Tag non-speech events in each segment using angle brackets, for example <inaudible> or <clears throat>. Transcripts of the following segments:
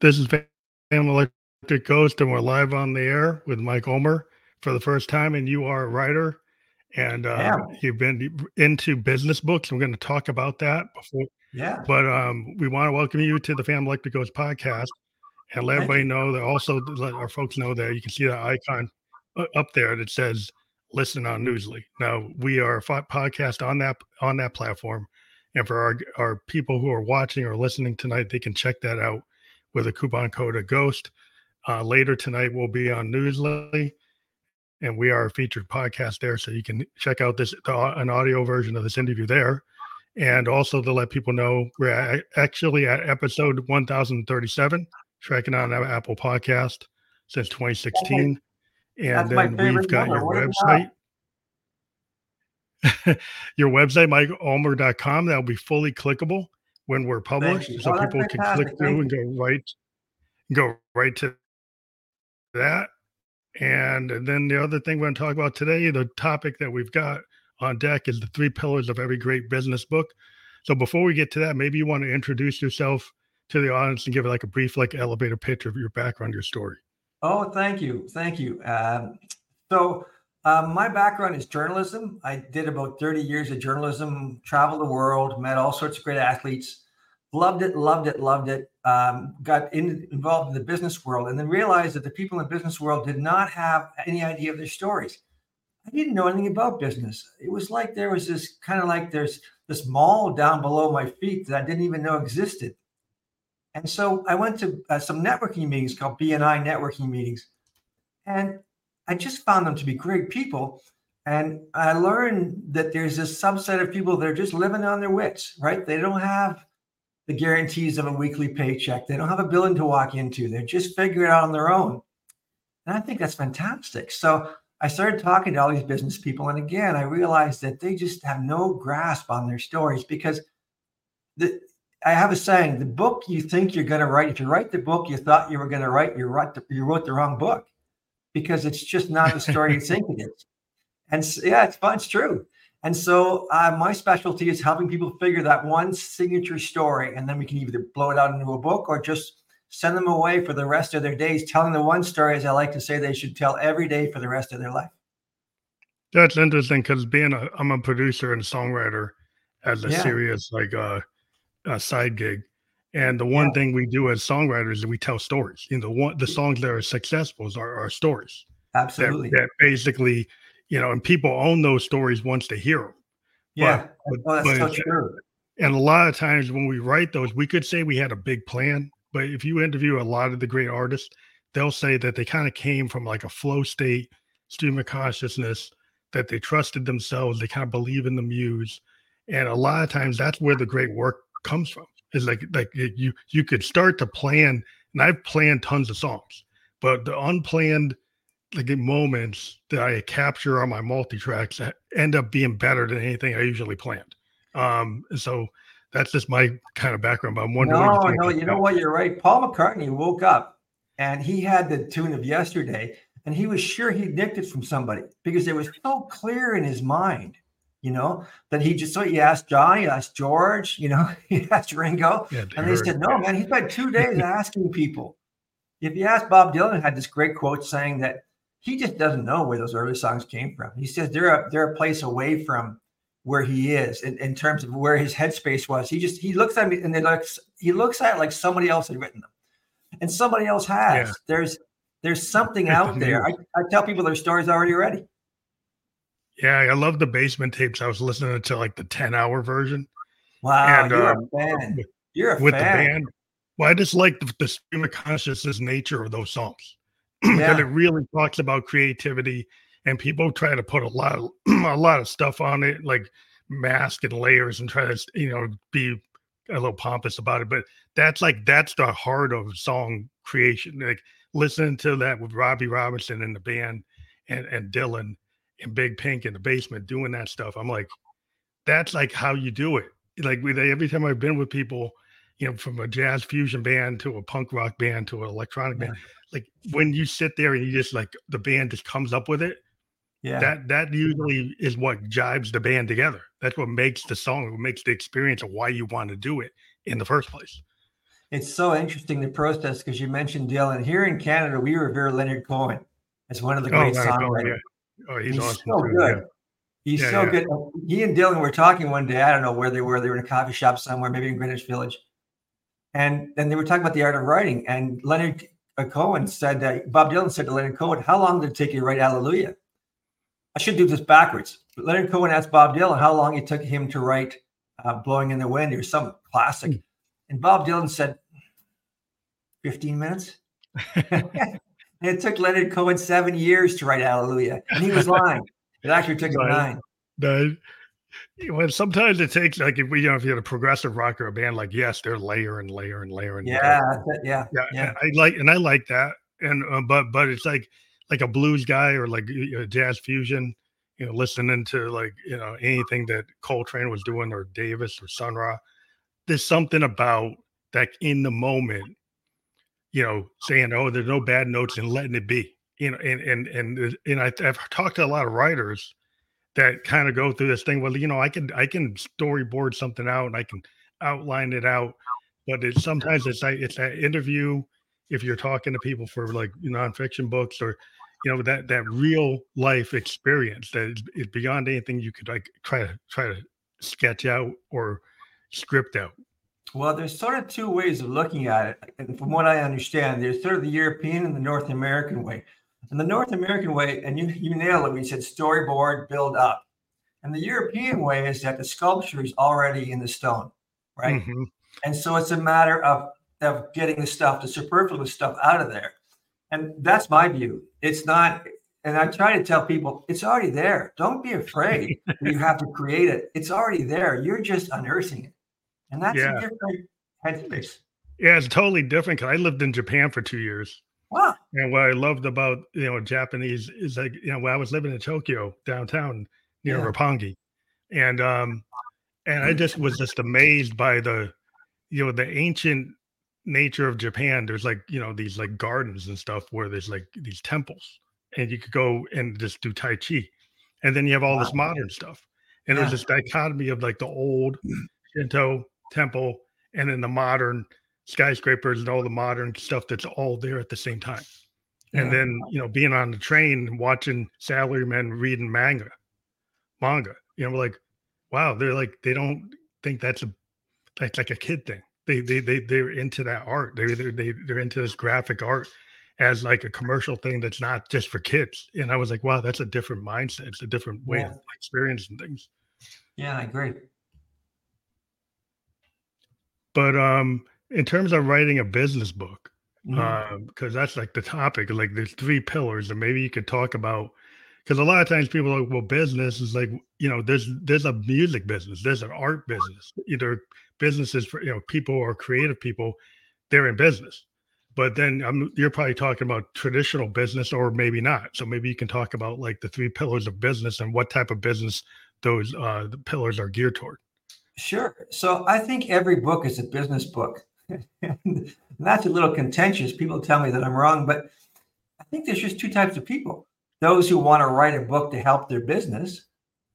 This is Phantom Electric Ghost, and we're live on the air with Mike Ulmer for the first time. And you are a writer, and uh, Yeah. you've been into business books. We're going to talk about that before, Yeah. but um, we want to welcome you to the Phantom Electric Ghost podcast, and let Thank everybody know that also let our folks know that you can see that icon uh, up there that says "Listen on Newsly." Now we are a podcast on that on that platform, and for our our people who are watching or listening tonight, they can check that out with a coupon code of Ghost. Uh, later tonight, we'll be on Newsly, and we are a featured podcast there, so you can check out this the, an audio version of this interview there. And also to let people know, we're actually at episode 1037, tracking on our Apple Podcast since 2016. And then we've got number. your What website. <laughs> your website, mikeulmer.com, that'll be fully clickable when we're published. So Oh, that's people can click through and go right go right to that. And then the other thing we're going to talk about today, the topic that we've got on deck is the three pillars of every great business book. So before we get to that, maybe you want to introduce yourself to the audience and give it like a brief, like elevator pitch of your background, your story. Oh, thank you. Thank you. Um, so, um, my background is journalism. I did about 30 years of journalism, traveled the world, met all sorts of great athletes, loved it, loved it, loved it. Um, got in, involved in the business world and then realized that the people in the business world did not have any idea of their stories. I didn't know anything about business. It was like there was this kind of like there's this mall down below my feet that I didn't even know existed. And so I went to uh, some networking meetings called BNI networking meetings. And I just found them to be great people. And I learned that there's this subset of people that are just living on their wits, right? They don't have the guarantees of a weekly paycheck. They don't have a building to walk into. They're just figuring it out on their own. And I think that's fantastic. So I started talking to all these business people. And again, I realized that they just have no grasp on their stories because the, I have a saying: the book you think you're going to write, if you write the book you thought you were going to write, you wrote the, you wrote the wrong book because it's just not the story you think it is. <laughs> And yeah, it's fun. It's true. And so uh, my specialty is helping people figure that one signature story, and then we can either blow it out into a book or just send them away for the rest of their days, telling the one story, as I like to say, they should tell every day for the rest of their life. That's interesting because being a, I'm a producer and songwriter as a Yeah. serious like uh, a side gig, and the one Yeah. thing we do as songwriters is we tell stories. You know, the one the songs that are successful are, are stories Absolutely. that basically, you know, and people own those stories once they hear them. yeah. But, Oh, that's but so true. and a lot of times when we write those, we could say we had a big plan, but if you interview a lot of the great artists, they'll say that they kind of came from like a flow state, stream of consciousness, that they trusted themselves, they kind of believe in the muse. And a lot of times that's where the great work comes from. Is like like you you could start to plan, and I've planned tons of songs, but the unplanned like moments that I capture on my multi tracks end up being better than anything I usually planned. Um, so that's just my kind of background. But I'm wondering. No, no, you know what? You're right. Paul McCartney woke up and he had the tune of yesterday, and he was sure he nicked it from somebody because it was so clear in his mind, you know, that he just so he asked John, he asked George, you know, <laughs> he asked Ringo, Yeah, and they said. No, man, he spent two days <laughs> asking people. If you ask Bob Dylan, had this great quote saying that he just doesn't know where those early songs came from. He says they're a they're a place away from where he is in, in terms of where his headspace was. He just he looks at me and they looks he looks at it like somebody else had written them. And somebody else has. Yeah. There's there's something out there. I. I tell people their stories already ready. Yeah, I love the basement tapes. I was listening to like the 10 hour version Wow, And, you're um, a fan. You're a with the band. Well, I just like the, the stream of consciousness nature of those songs <clears throat> because Yeah. it really talks about creativity and people try to put a lot of <clears throat> a lot of stuff on it, like mask and layers, and try to you know be a little pompous about it. But that's like that's the heart of song creation. Like listening to that with Robbie Robertson and the band and and Dylan and Big Pink in the basement doing that stuff. I'm like, that's like how you do it. Like with every time I've been with people, you know, from a jazz fusion band to a punk rock band to an electronic band, like when you sit there and you just like the band just comes up with it, Yeah. that that usually is what jives the band together. That's what makes the song, what makes the experience of why you want to do it in the first place. it's so interesting the process because you mentioned Dylan. Here in Canada, we revere Leonard Cohen as one of the oh, great oh, songwriters. Oh, he's, he's awesome. So too, good. Yeah. He's yeah, so yeah. good. He and Dylan were talking one day. I don't know where they were. They were in a coffee shop somewhere, maybe in Greenwich Village. And then they were talking about the art of writing. And Leonard Cohen said that Bob Dylan said to Leonard Cohen, How long did it take you to write Hallelujah? I should do this backwards. But Leonard Cohen asked Bob Dylan how long it took him to write uh, Blowing in the Wind or some classic. Hmm. And Bob Dylan said, 15 minutes. <laughs> <laughs> it took Leonard Cohen seven years to write Hallelujah. And he was lying. It actually took him nine. nine. Well, sometimes it takes like if we you know if you had a progressive rock or a band like yes, they're layer and layer and layer and yeah, yeah, yeah, yeah. I like and I like that, and uh, but but it's like like a blues guy or like a jazz fusion, you know, listening to like you know anything that Coltrane was doing or Davis or Sun Ra. There's something about that in the moment, you know, saying oh, there's no bad notes and letting it be, you know, and and and uh, and I, I've talked to a lot of writers that kind of go through this thing. Well, you know, I can I can storyboard something out and I can outline it out, but it's sometimes it's like it's that interview. If you're talking to people for like nonfiction books or you know that that real life experience that is beyond anything you could like try to try to sketch out or script out. Well, there's sort of two ways of looking at it. And from what I understand, there's sort of the European and the North American way. And the North American way, and you, you nailed it when you said storyboard, build up. And the European way is that the sculpture is already in the stone, right? Mm-hmm. And so it's a matter of, of getting the stuff, the superfluous stuff out of there. And that's my view. It's not, and I try to tell people it's already there. Don't be afraid you have to create it. It's already there. You're just unearthing it. And that's yeah. a different headspace. Yeah, it's totally different because I lived in Japan for two years. Wow. And what I loved about you know Japanese is like you know when I was living in Tokyo downtown near yeah. Roppongi, and um and I just was just amazed by the you know the ancient nature of Japan. There's like you know these like gardens and stuff where there's like these temples, and you could go and just do tai chi, and then you have all wow. this modern stuff, and yeah. there's this dichotomy of like the old Shinto temple and then the modern skyscrapers and all the modern stuff that's all there at the same time. Yeah. And then, you know, being on the train watching salarymen reading manga, manga, you know, like, wow, they're like, they don't think that's a, that's like a kid thing. They, they, they, they're into that art. They, they, they, they're into this graphic art as like a commercial thing that's not just for kids. And I was like, wow, that's a different mindset. It's a different way yeah. of experiencing things. Yeah, I agree. But um, in terms of writing a business book, because mm-hmm. uh, that's like the topic. Like there's three pillars, and maybe you could talk about. Because a lot of times people are like, well, business is like you know, there's there's a music business, there's an art business. Either businesses for you know people or creative people, they're in business. But then I'm, you're probably talking about traditional business, or maybe not. So maybe you can talk about like the three pillars of business and what type of business those uh, the pillars are geared toward. Sure. So I think every book is a business book. <laughs> that's a little contentious. People tell me that I'm wrong, but I think there's just two types of people those who want to write a book to help their business,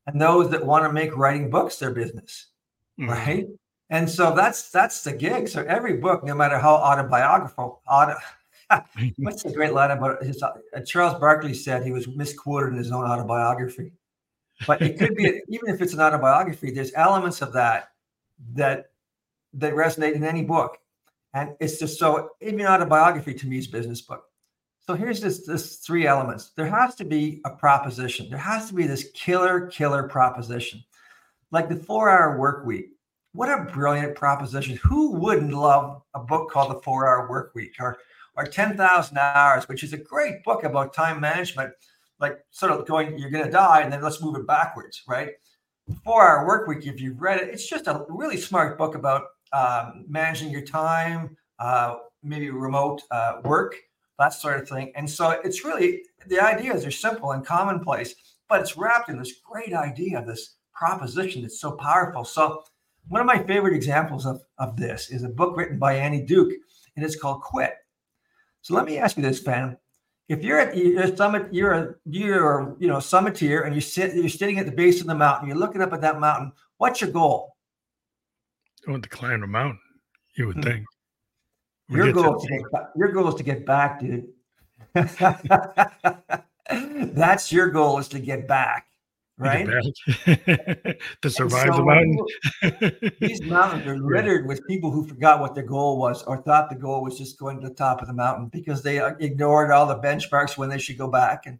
and those that want to make writing books their business. Mm-hmm. Right. And so that's that's the gig. So every book, no matter how autobiographical, auto, <laughs> what's the great line about his, uh, Charles Barkley said he was misquoted in his own autobiography. But it could be even if it's an autobiography, there's elements of that that that resonate in any book. And it's just so even autobiography to me is business book. So here's this this three elements. There has to be a proposition. There has to be this killer, killer proposition. Like the four-hour work week. What a brilliant proposition. Who wouldn't love a book called The Four Hour Work Week or or 10,000 Hours, which is a great book about time management, like sort of going, you're going to die, and then let's move it backwards, right? Four Hour Work Week, if you've read it, it's just a really smart book about um, managing your time, uh, maybe remote uh, work, that sort of thing. And so it's really the ideas are simple and commonplace, but it's wrapped in this great idea, this proposition that's so powerful. So one of my favorite examples of, of this is a book written by Annie Duke, and it's called Quit. So let me ask you this, Fan. If you're at your summit, you're a you're you know summiteer, and you sit you're sitting at the base of the mountain, you're looking up at that mountain. What's your goal? I want to climb a mountain. You would hmm. think. Your goal, is to get, your goal is to get back, dude. <laughs> That's your goal is to get back, right? <laughs> to survive so the mountain. <laughs> these mountains are littered with people who forgot what their goal was or thought the goal was just going to the top of the mountain because they uh, ignored all the benchmarks when they should go back and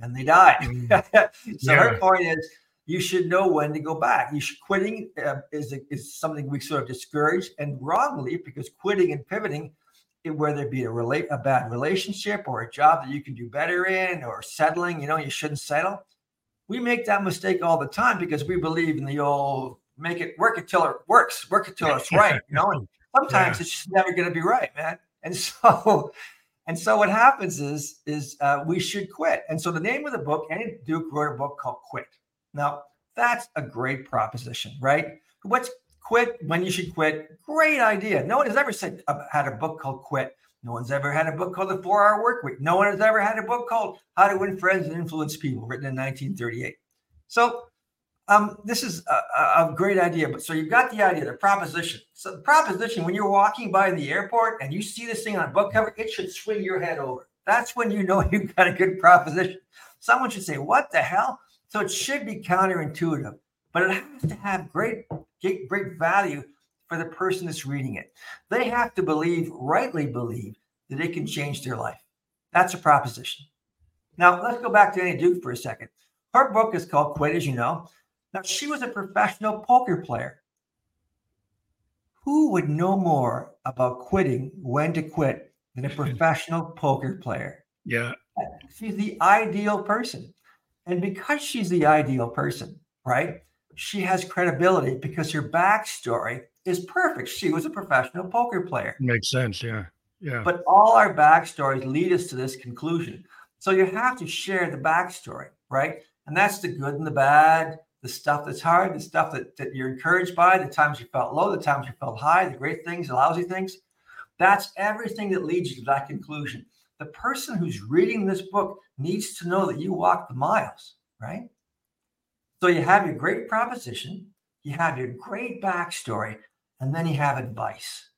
and they died. Mm. <laughs> so yeah. her point is you should know when to go back. You should quitting uh, is is something we sort of discourage and wrongly because quitting and pivoting whether it be a relate a bad relationship or a job that you can do better in or settling, you know, you shouldn't settle. We make that mistake all the time because we believe in the old make it work until it works, work until it's <laughs> right, you know. And sometimes yeah. it's just never going to be right, man. And so, <laughs> and so what happens is is uh, we should quit. And so the name of the book, Annie Duke wrote a book called Quit. Now that's a great proposition, right? What's quit when you should quit. Great idea. No one has ever said uh, had a book called Quit. No one's ever had a book called The Four Hour Work Week. No one has ever had a book called How to Win Friends and Influence People, written in 1938. So um, this is a, a, great idea. But so you've got the idea, the proposition. So the proposition, when you're walking by the airport and you see this thing on a book cover, it should swing your head over. That's when you know <laughs> you've got a good proposition. Someone should say, "What the hell?" So it should be counterintuitive, but it has to have great great value for the person that's reading it. They have to believe, rightly believe, that it can change their life. That's a proposition. Now, let's go back to Annie Duke for a second. Her book is called Quit, as you know. Now, she was a professional poker player. Who would know more about quitting, when to quit, than a <laughs> professional poker player? Yeah. She's the ideal person. And because she's the ideal person, right? she has credibility because her backstory is perfect. She was a professional poker player. Makes sense. Yeah. Yeah. But all our backstories lead us to this conclusion. So you have to share the backstory, right? And that's the good and the bad, the stuff that's hard, the stuff that, that you're encouraged by, the times you felt low, the times you felt high, the great things, the lousy things. That's everything that leads you to that conclusion. The person who's reading this book needs to know that you walked the miles, right? So you have your great proposition, you have your great backstory, and then you have advice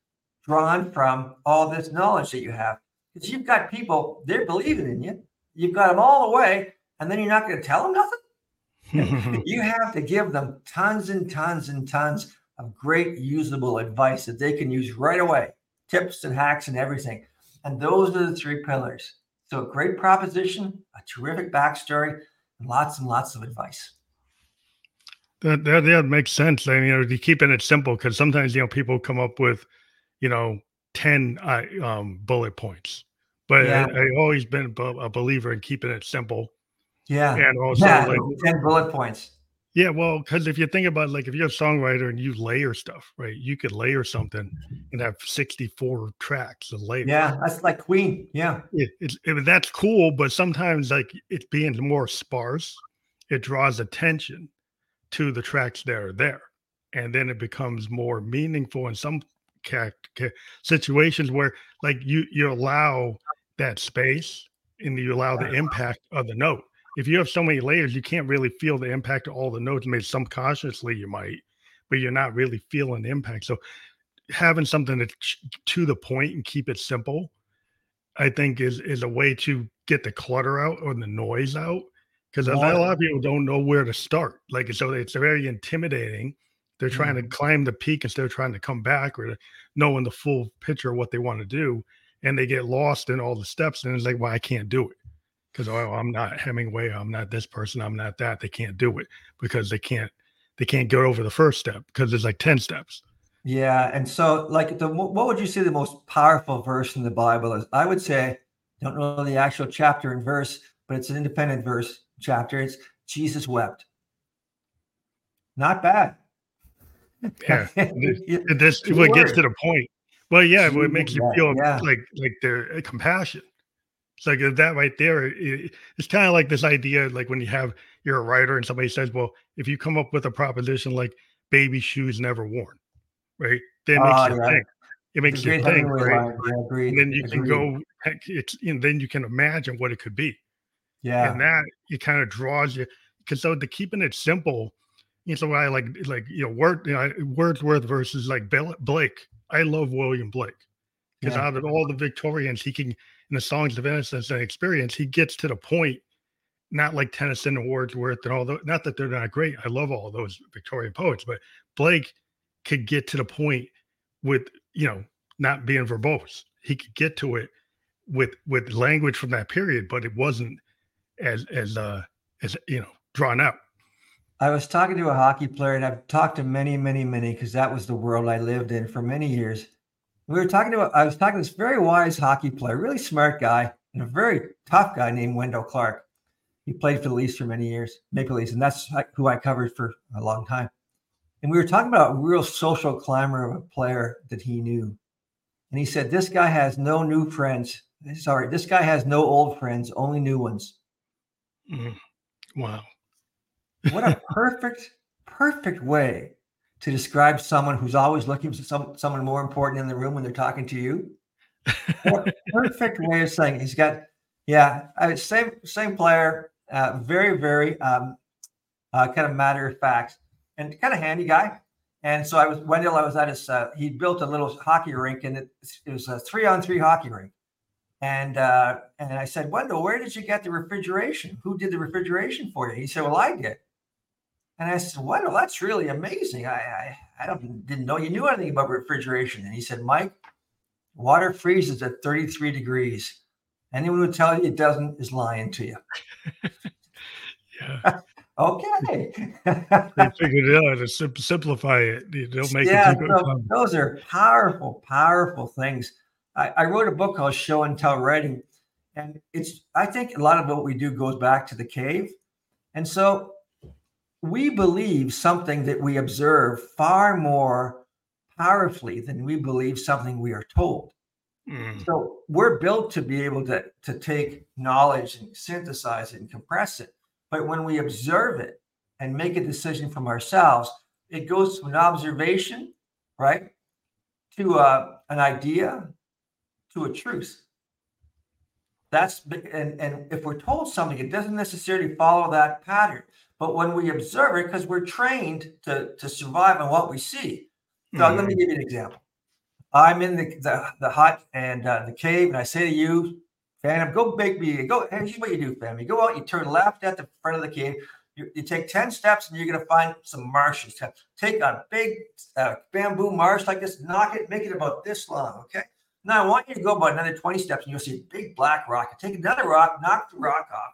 drawn from all this knowledge that you have. Because you've got people, they're believing in you. You've got them all the way, and then you're not going to tell them nothing. <laughs> you have to give them tons and tons and tons of great usable advice that they can use right away tips and hacks and everything. And those are the three pillars. So, a great proposition, a terrific backstory, and lots and lots of advice. That, that that makes sense. I mean, you know, keeping it simple because sometimes you know people come up with, you know, ten um, bullet points, but yeah. I, have always been a believer in keeping it simple. Yeah, and also yeah, like ten bullet points. Yeah, well, because if you think about like if you're a songwriter and you layer stuff, right? You could layer something and have 64 tracks of layer. Yeah, that's like Queen. Yeah, it, it's it, that's cool, but sometimes like it's being more sparse, it draws attention to the tracks that are there. And then it becomes more meaningful in some ca- ca- situations where like you you allow that space and you allow the impact of the note. If you have so many layers, you can't really feel the impact of all the notes. Maybe subconsciously you might, but you're not really feeling the impact. So having something that's to the point and keep it simple, I think is is a way to get the clutter out or the noise out because a lot of people don't know where to start. Like so, it's very intimidating. They're trying mm-hmm. to climb the peak instead of trying to come back or knowing the full picture of what they want to do, and they get lost in all the steps. And it's like, well, I can't do it because oh, I'm not Hemingway. I'm not this person. I'm not that. They can't do it because they can't. They can't get over the first step because there's like ten steps. Yeah, and so like the what would you say the most powerful verse in the Bible is? I would say, don't know the actual chapter and verse, but it's an independent verse chapter. It's Jesus wept. Not bad. Yeah, <laughs> this what gets to the point. Well, yeah, it makes you feel yeah. like like their uh, compassion. It's like that right there. It, it's kind of like this idea, like when you have you're a writer and somebody says, "Well, if you come up with a proposition like baby shoes never worn," right? Then it makes uh, you yeah. think. It makes you think, right? and then you can go. It's and then you can imagine what it could be. Yeah. And that it kind of draws you because so the keeping it simple, you know, so I like like you know, word you know, Wordsworth versus like Blake. I love William Blake. because yeah. out of all the Victorians, he can in the songs of innocence and experience, he gets to the point. Not like Tennyson and Wordsworth and all those. Not that they're not great. I love all those Victorian poets, but Blake could get to the point with you know not being verbose. He could get to it with with language from that period, but it wasn't as as uh as you know drawn out. I was talking to a hockey player, and I've talked to many, many, many because that was the world I lived in for many years. We were talking to, I was talking to this very wise hockey player, really smart guy, and a very tough guy named Wendel Clark. He played for the Leafs for many years, Maple Leafs, and that's who I covered for a long time. And we were talking about a real social climber of a player that he knew. And he said, This guy has no new friends. Sorry, this guy has no old friends, only new ones. Mm. Wow what a <laughs> perfect, perfect way to describe someone who's always looking for some, someone more important in the room when they're talking to you. What <laughs> perfect way of saying it. he's got, yeah, uh, same same player, uh, very very um, uh, kind of matter of fact and kind of handy guy. And so I was Wendel. I was at his. Uh, he built a little hockey rink, and it, it was a three on three hockey rink. And uh, and I said, Wendel, where did you get the refrigeration? Who did the refrigeration for you? He said, Well, I did. And I said, Wendel, that's really amazing. I, I, I don't, didn't know you knew anything about refrigeration." And he said, "Mike, water freezes at 33 degrees. Anyone who tells you it doesn't is lying to you." <laughs> yeah. <laughs> okay. <laughs> they figured it out to simplify it. They don't make yeah, it. Yeah, so those are powerful, powerful things. I, I wrote a book called Show and Tell Writing, and it's. I think a lot of what we do goes back to the cave, and so we believe something that we observe far more powerfully than we believe something we are told. Mm. So we're built to be able to, to take knowledge and synthesize it and compress it. But when we observe it and make a decision from ourselves, it goes from an observation, right, to uh, an idea, to a truth. That's and and if we're told something, it doesn't necessarily follow that pattern. But when we observe it, because we're trained to, to survive on what we see. So mm-hmm. let me give you an example. I'm in the, the, the hut and uh, the cave, and I say to you, Phantom, go big me. Go, hey, here's what you do, Phantom. You go out, you turn left at the front of the cave. You, you take 10 steps and you're going to find some marshes. Take a big uh, bamboo marsh like this, knock it, make it about this long. Okay. Now I want you to go about another 20 steps and you'll see a big black rock. Take another rock, knock the rock off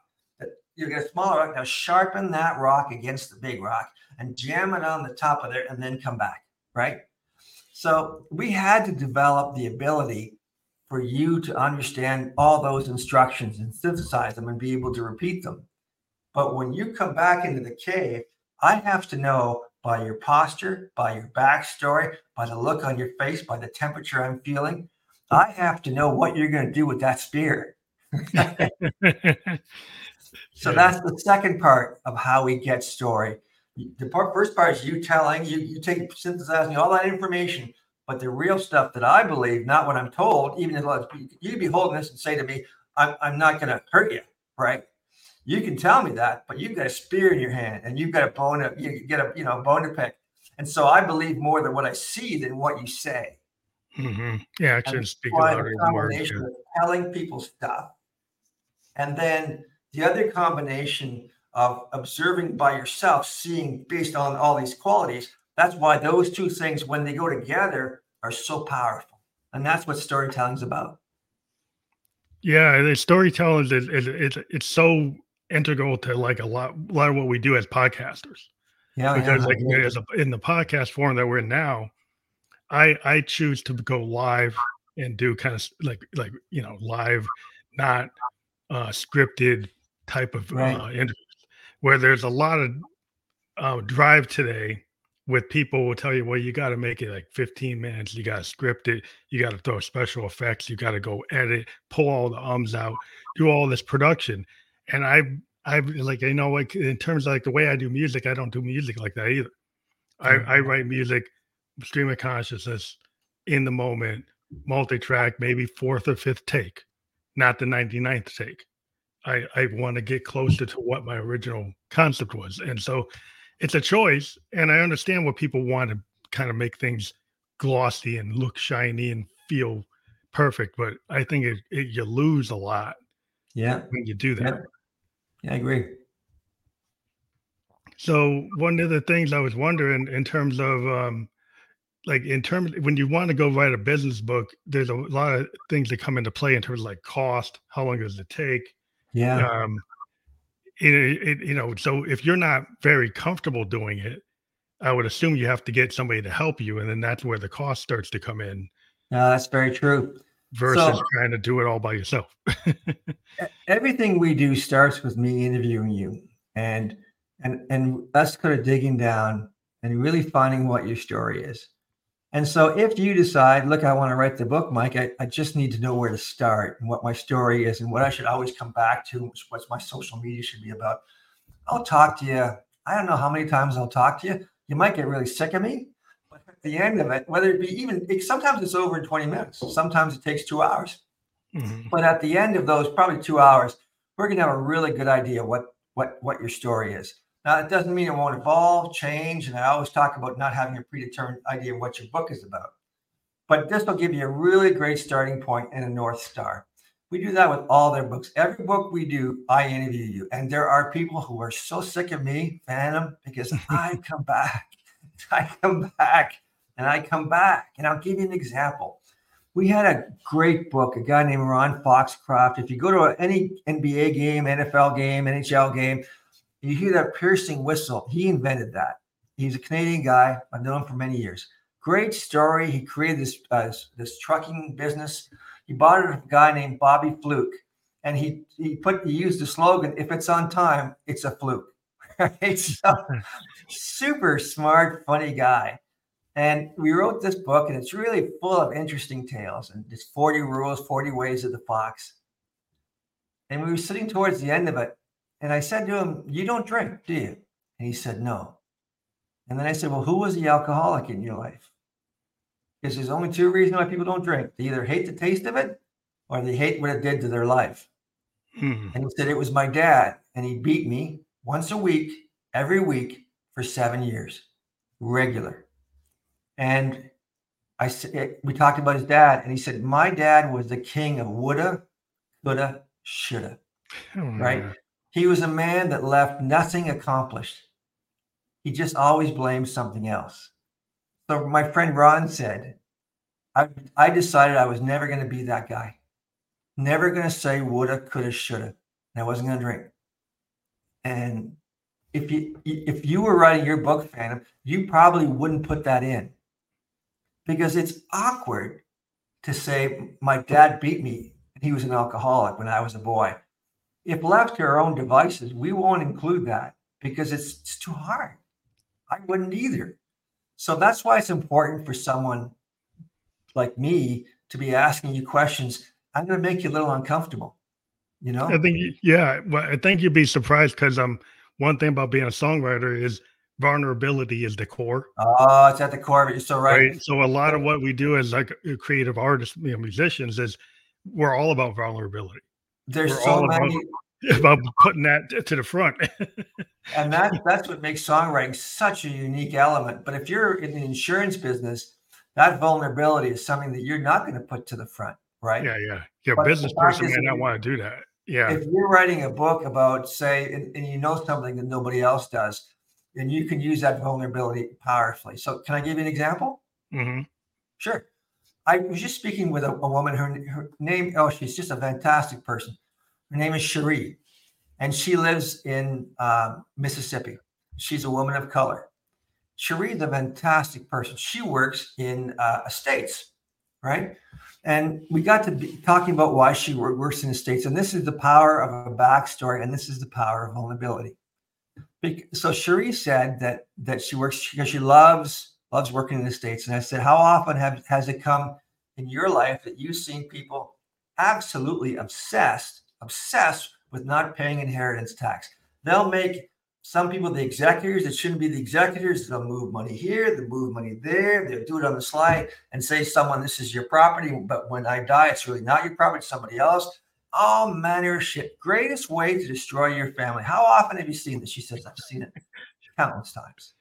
you get a smaller rock. Now sharpen that rock against the big rock and jam it on the top of there and then come back, right? So we had to develop the ability for you to understand all those instructions and synthesize them and be able to repeat them. But when you come back into the cave, I have to know by your posture, by your backstory, by the look on your face, by the temperature I'm feeling, I have to know what you're going to do with that spear. <laughs> So that's the second part of how we get story. The part, first part is you telling, you, you take synthesizing all that information, but the real stuff that I believe, not what I'm told, even if you could be holding this and say to me, I'm, I'm not going to hurt you, right? You can tell me that, but you've got a spear in your hand and you've got a bone, to, you get a you know bone to pick. And so I believe more than what I see than what you say. Mm-hmm. Yeah, actually, speak louder than words. Yeah. Telling people stuff, and then the other combination of observing by yourself, seeing based on all these qualities, that's why those two things, when they go together, are so powerful. And that's what storytelling is about. Yeah, the storytelling is, is, is, it's so integral to like a lot, a lot of what we do as podcasters. Yeah, because yeah, like as a, in the podcast form that we're in now, I I choose to go live and do kind of like like you know live, not uh, scripted type of right. uh, interviews where there's a lot of uh, drive today with people will tell you, well, you got to make it like 15 minutes. You got to script it. You got to throw special effects. You got to go edit, pull all the ums out, do all this production. And I, I like, you know, like in terms of like the way I do music, I don't do music like that either. Mm-hmm. I, I write music, stream of consciousness in the moment, multi-track, maybe fourth or fifth take, not the 99th take. I, I want to get closer to what my original concept was. And so it's a choice. And I understand what people want to kind of make things glossy and look shiny and feel perfect, but I think it, it you lose a lot. Yeah, when you do that. Yeah, yeah I agree. So one of the things I was wondering in terms of um, like in terms when you want to go write a business book, there's a lot of things that come into play in terms of like cost, how long does it take? Yeah. Um, it, it, you know, so if you're not very comfortable doing it, I would assume you have to get somebody to help you, and then that's where the cost starts to come in. No, that's very true. Versus so, trying to do it all by yourself. <laughs> everything we do starts with me interviewing you, and and and us kind of digging down and really finding what your story is. And so if you decide, look, I want to write the book, Mike, I, I just need to know where to start and what my story is and what I should always come back to, what my social media should be about. I'll talk to you. I don't know how many times I'll talk to you. You might get really sick of me, but at the end of it, whether it be even sometimes it's over in 20 minutes, sometimes it takes two hours. Mm-hmm. But at the end of those, probably two hours, we're gonna have a really good idea what what what your story is. Now, it doesn't mean it won't evolve, change, and I always talk about not having a predetermined idea of what your book is about. But this will give you a really great starting point and a North Star. We do that with all their books. Every book we do, I interview you. And there are people who are so sick of me, Phantom, because <laughs> I come back. <laughs> I come back and I come back. And I'll give you an example. We had a great book, a guy named Ron Foxcroft. If you go to any NBA game, NFL game, NHL game, you hear that piercing whistle. He invented that. He's a Canadian guy. I've known him for many years. Great story. He created this uh, this trucking business. He bought it from a guy named Bobby Fluke, and he he put he used the slogan: "If it's on time, it's a fluke." <laughs> Right? So, super smart, funny guy. And we wrote this book, and it's really full of interesting tales. And it's 40 rules, 40 ways of the fox. And we were sitting towards the end of it, and I said to him, You don't drink, do you? And he said, No. And then I said, Well, who was the alcoholic in your life? Because there's only two reasons why people don't drink they either hate the taste of it or they hate what it did to their life. Hmm. And he said, It was my dad. And he beat me once a week, every week for seven years, regular. And I said, we talked about his dad, and he said, My dad was the king of woulda, coulda, shoulda. Oh, right? He was a man that left nothing accomplished. He just always blamed something else. So my friend Ron said, I, I decided I was never going to be that guy. Never going to say woulda, coulda, shoulda. And I wasn't going to drink. And if you if you were writing your book, Phantom, you probably wouldn't put that in because it's awkward to say my dad beat me and he was an alcoholic when I was a boy if left to our own devices, we won't include that because it's, it's too hard. I wouldn't either. So that's why it's important for someone like me to be asking you questions. I'm going to make you a little uncomfortable. You know, I think, yeah, well, I think you'd be surprised because um, one thing about being a songwriter is vulnerability is the core. Oh, it's at the core of it. You're so right. right. So a lot of what we do as like creative artists, you know, musicians, is we're all about vulnerability. There's we're so many. About, <laughs> about putting that to the front. <laughs> and that that's what makes songwriting such a unique element. But if you're in the insurance business, that vulnerability is something that you're not going to put to the front, right? Yeah, yeah. Your but business person may not want to do that. Yeah. If you're writing a book about, say, and, and you know something that nobody else does, then you can use that vulnerability powerfully. So, can I give you an example? Mm-hmm. Sure. I was just speaking with a, a woman. Her, her name, oh, she's just a fantastic person her name is Cherie, and she lives in uh, Mississippi. She's a woman of color. Cherie is a fantastic person. She works in uh, estates, right? And we got to be talking about why she works in estates. And this is the power of a backstory, and this is the power of vulnerability. So Cherie said that that she works because she loves loves working in the states. And I said, how often have has it come in your life that you've seen people absolutely obsessed obsessed with not paying inheritance tax. They'll make some people the executors that shouldn't be the executors. They'll move money here, they'll move money there, they'll do it on the slide and say someone this is your property, but when I die, it's really not your property, it's somebody else. All manner of shit. Greatest way to destroy your family. How often have you seen this? She says, I've seen it countless times.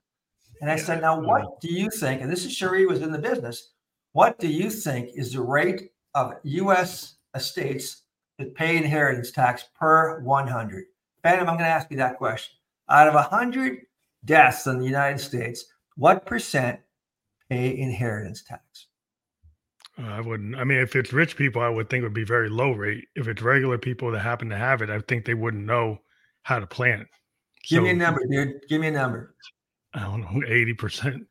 And I yeah. said, Now, what do you think? And this is Cherie was in the business. What do you think is the rate of U.S. estates that pay inheritance tax per 100? Phantom, I'm going to ask you that question. Out of 100 deaths in the United States, what percent pay inheritance tax? Uh, I wouldn't. I mean, if it's rich people, I would think it would be very low rate. If it's regular people that happen to have it, I think they wouldn't know how to plan it. Give so, me a number, dude. Give me a number. I don't know, eighty percent.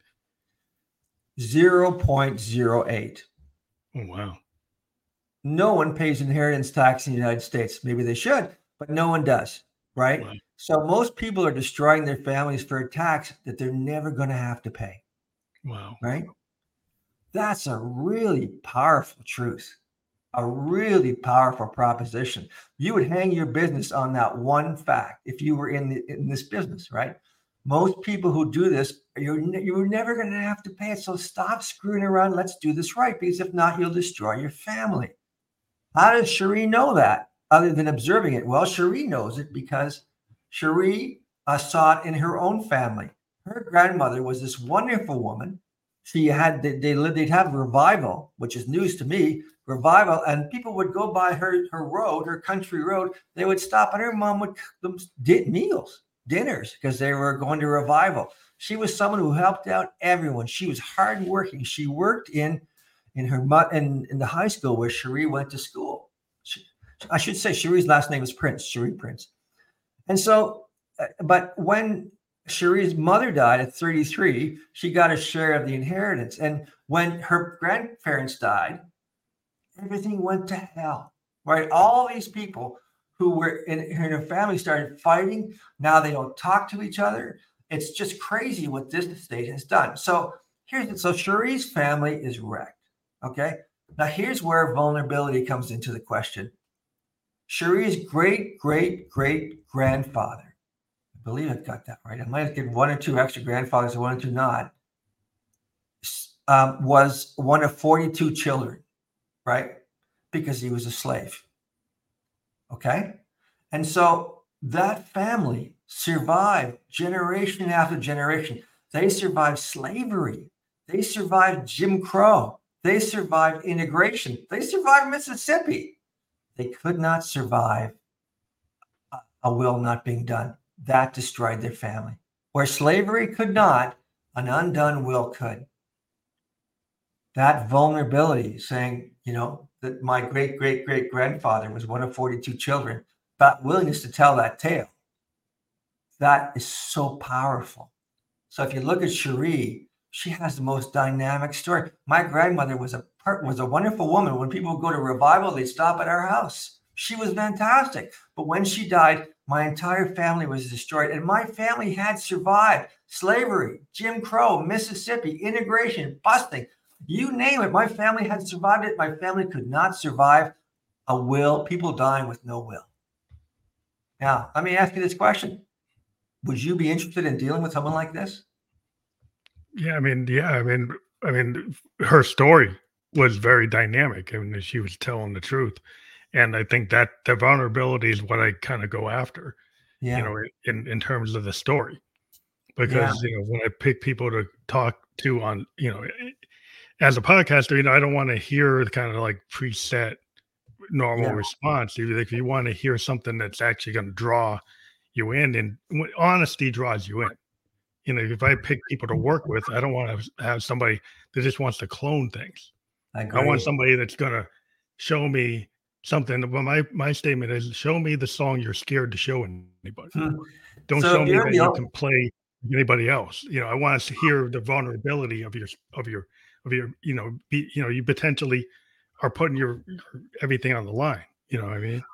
Zero point zero eight. Oh wow. No one pays inheritance tax in the United States. Maybe they should, but no one does, right? Wow. So most people are destroying their families for a tax that they're never going to have to pay. Wow. Right? That's a really powerful truth, a really powerful proposition. You would hang your business on that one fact if you were in, the, in this business, right? Most people who do this, you're, you're never going to have to pay it. So stop screwing around. Let's do this right, because if not, you'll destroy your family. How does Cherie know that other than observing it? Well, Cherie knows it because Cherie uh, saw it in her own family. Her grandmother was this wonderful woman she had they, they lived they'd have revival which is news to me revival and people would go by her her road her country road they would stop and her mom would cook them meals dinners because they were going to revival she was someone who helped out everyone she was hardworking she worked in in her in, in the high school where cherie went to school she, i should say cherie's last name is prince cherie prince and so uh, but when Cherie's mother died at 33. She got a share of the inheritance. And when her grandparents died, everything went to hell, right? All these people who were in, in her family started fighting. Now they don't talk to each other. It's just crazy what this state has done. So here's so Cherie's family is wrecked. Okay. Now here's where vulnerability comes into the question. Cherie's great great great grandfather I believe I've got that right. I might have given one or two extra grandfathers and one or two not. Um, was one of 42 children, right? Because he was a slave. Okay. And so that family survived generation after generation. They survived slavery. They survived Jim Crow. They survived integration. They survived Mississippi. They could not survive a will not being done that destroyed their family. Where slavery could not, an undone will could. That vulnerability, saying, you know, that my great great great grandfather was one of 42 children, but willingness to tell that tale, that is so powerful. So if you look at Cherie, she has the most dynamic story. My grandmother was a was a wonderful woman. When people go to revival, they'd stop at our house. She was fantastic. But when she died, my entire family was destroyed, and my family had survived slavery, Jim Crow, Mississippi, integration, busting. You name it, my family had survived it. My family could not survive a will, people dying with no will. Now, let me ask you this question Would you be interested in dealing with someone like this? Yeah, I mean, yeah, I mean, I mean, her story was very dynamic. I mean, she was telling the truth and I think that the vulnerability is what I kind of go after. Yeah. You know, in in terms of the story, because yeah. you know when I pick people to talk to on you know as a podcaster, you know I don't want to hear the kind of like preset normal yeah. response. If you want to hear something that's actually going to draw you in, and honesty draws you in. You know, if I pick people to work with, I don't want to have somebody that just wants to clone things. I, I want somebody that's going to show me something. But my my statement is: show me the song you're scared to show anybody. Hmm. Don't so show me that you can play anybody else. You know, I want us to hear the vulnerability of your of your of your. You know, be you know, you potentially are putting your, your everything on the line. You know what I mean?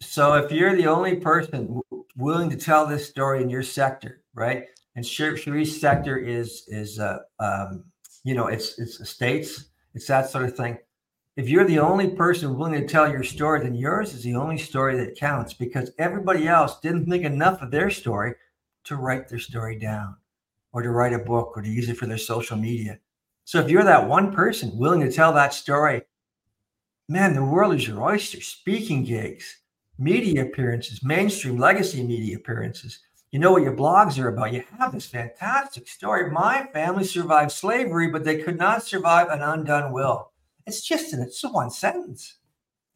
So if you're the only person willing to tell this story in your sector, right? And Cherie's sector is is uh, um, you know it's it's estates, it's that sort of thing if you're the only person willing to tell your story, then yours is the only story that counts because everybody else didn't think enough of their story to write their story down or to write a book or to use it for their social media. So if you're that one person willing to tell that story, man, the world is your oyster. Speaking gigs, media appearances, mainstream legacy media appearances. You know what your blogs are about. You have this fantastic story. My family survived slavery, but they could not survive an undone will. It's just in it's one sentence.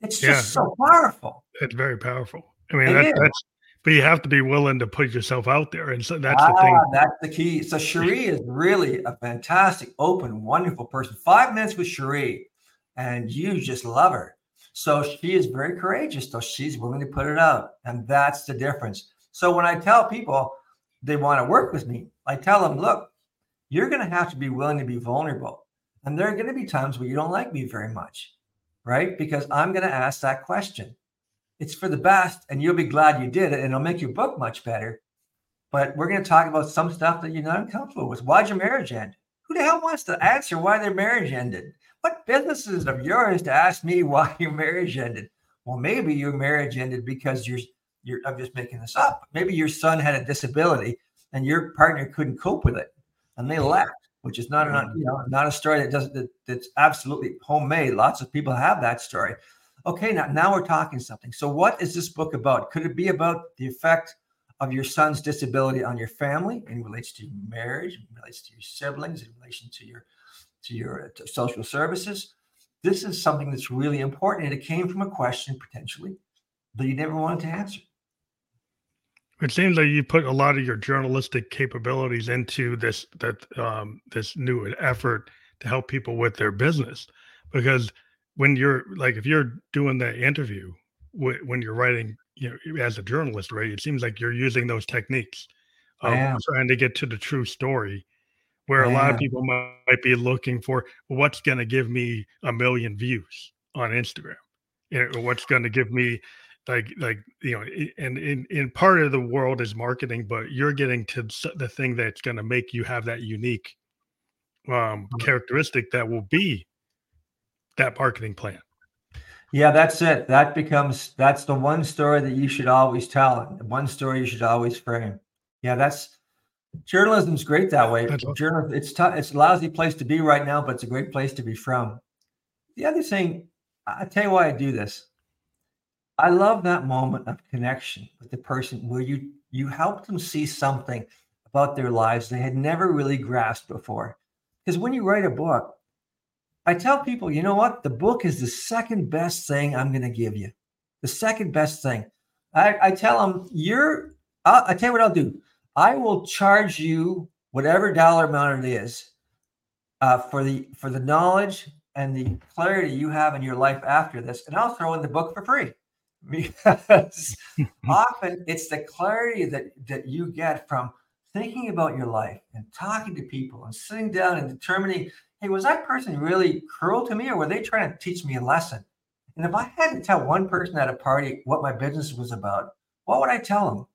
It's just yeah. so powerful. It's very powerful. I mean, that, that's but you have to be willing to put yourself out there, and so that's ah, the thing. That's the key. So Cherie is really a fantastic, open, wonderful person. Five minutes with Cherie, and you just love her. So she is very courageous, though she's willing to put it out, and that's the difference. So when I tell people they want to work with me, I tell them, look, you're going to have to be willing to be vulnerable. And there are going to be times where you don't like me very much, right? Because I'm going to ask that question. It's for the best, and you'll be glad you did it, and it'll make your book much better. But we're going to talk about some stuff that you're not comfortable with. Why'd your marriage end? Who the hell wants to answer why their marriage ended? What business is it of yours to ask me <laughs> why your marriage ended? Well, maybe your marriage ended because you're, you're I'm just making this up. Maybe your son had a disability and your partner couldn't cope with it and they left, which is not a mm-hmm. you know not a story that does that, that's absolutely homemade. Lots of people have that story. Okay, now now we're talking something. So what is this book about? Could it be about the effect of your son's disability on your family in relates to your marriage, in relates to your siblings, in relation to your to your uh, to social services? This is something that's really important, and it came from a question potentially that you never wanted to answer. It seems like you put a lot of your journalistic capabilities into this that um, this new effort to help people with their business, because when you're like if you're doing that interview when you're writing you know as a journalist right it seems like you're using those techniques of trying to get to the true story where a lot of people might be looking for what's going to give me a million views on instagram? You know, what's going to give me like like you know and in in part of the world is marketing but you're getting to the thing that's going to make you have that unique um mm-hmm. characteristic that will be that marketing plan? Yeah that's it. That becomes that's the one story that you should always tell one story you should always frame. Yeah that's journalism's great that way. Journal, it's tough it's a lousy place to be right now but it's a great place to be from. The other thing i tell you why i do this. I love that moment of connection with the person where you you help them see something about their lives they had never really grasped before. Because when you write a book, I tell people, you know what? The book is the second best thing I'm going to give you. The second best thing. I, I tell them, you're, I'll, I tell you what I'll do. I will charge you whatever dollar amount it is uh, for the for the knowledge and the clarity you have in your life after this, and I'll throw in the book for free <laughs> because <laughs> often it's the clarity that that you get from thinking about your life and talking to people and sitting down and determining hey was that person really cruel to me or were they trying to teach me a lesson and if i had to tell one person at a party what my business was about what would i tell them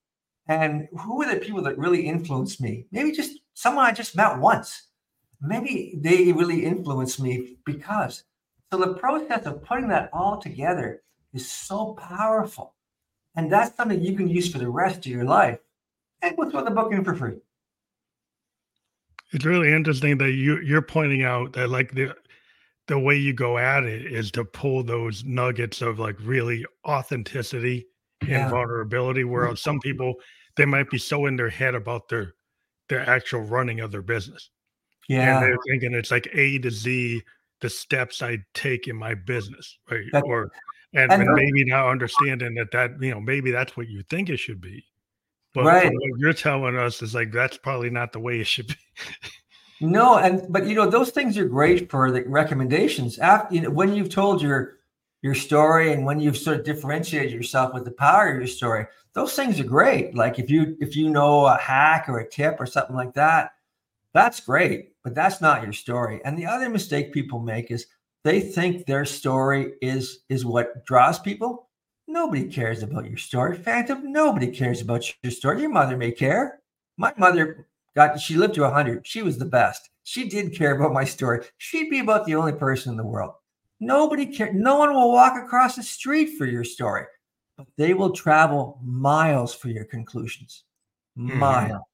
and who were the people that really influenced me maybe just someone i just met once maybe they really influenced me because so the process of putting that all together is so powerful. And that's something you can use for the rest of your life. And we'll throw the book in for free. It's really interesting that you you're pointing out that like the the way you go at it is to pull those nuggets of like really authenticity yeah. and vulnerability. Mm-hmm. Whereas some people they might be so in their head about their their actual running of their business. Yeah. And they're thinking it's like A to Z the steps I take in my business, right? Or and, and maybe now understanding that that you know maybe that's what you think it should be but right. what you're telling us is like that's probably not the way it should be no and but you know those things are great for the recommendations after you know when you've told your your story and when you've sort of differentiated yourself with the power of your story those things are great like if you if you know a hack or a tip or something like that that's great but that's not your story and the other mistake people make is they think their story is is what draws people. Nobody cares about your story. Phantom, nobody cares about your story. Your mother may care. My mother got she lived to 100. She was the best. She did care about my story. She'd be about the only person in the world. Nobody care. No one will walk across the street for your story, but they will travel miles for your conclusions. Mm-hmm. Mile.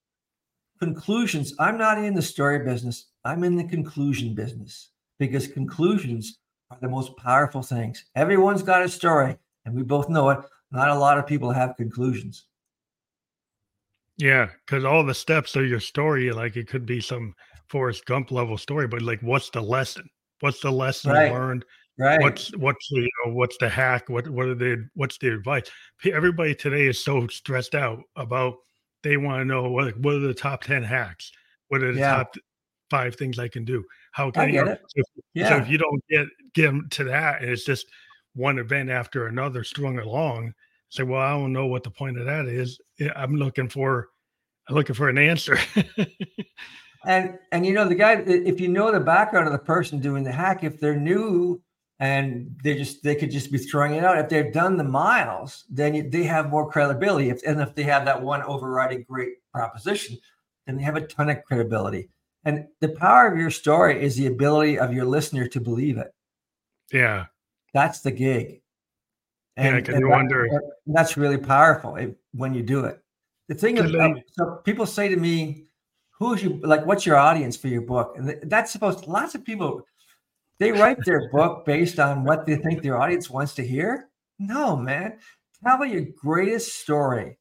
Conclusions. I'm not in the story business. I'm in the conclusion business because conclusions are the most powerful things. Everyone's got a story, and we both know it. Not a lot of people have conclusions. Yeah, because all the steps of your story, like it could be some Forrest Gump level story, but like, what's the lesson? What's the lesson Right. learned? Right. What's what's the you know, what's the hack? What what are the what's the advice? Everybody today is so stressed out about they want to know what what are the top ten hacks? What are the Yeah. top five things I can do? How I can you get know, it. so, so if you don't get get to that and it's just one event after another strung along, say, well, I don't know what the point of that is. I'm looking for I'm looking for an answer. <laughs> And and you know the guy, if you know the background of the person doing the hack, if they're new and they just they could just be throwing it out. If they've done the miles, then you, they have more credibility. If and if they have that one overriding great proposition, then they have a ton of credibility. And the power of your story is the ability of your listener to believe it. yeah. That's the gig. Yeah, 'cause you that- wonder- that's really powerful when you do it. The thing is, so people say to me, "Who's you like? What's your audience for your book?" And that's supposed. Lots of people they write their <laughs> book based on what they think their audience wants to hear. No, man, tell your greatest story,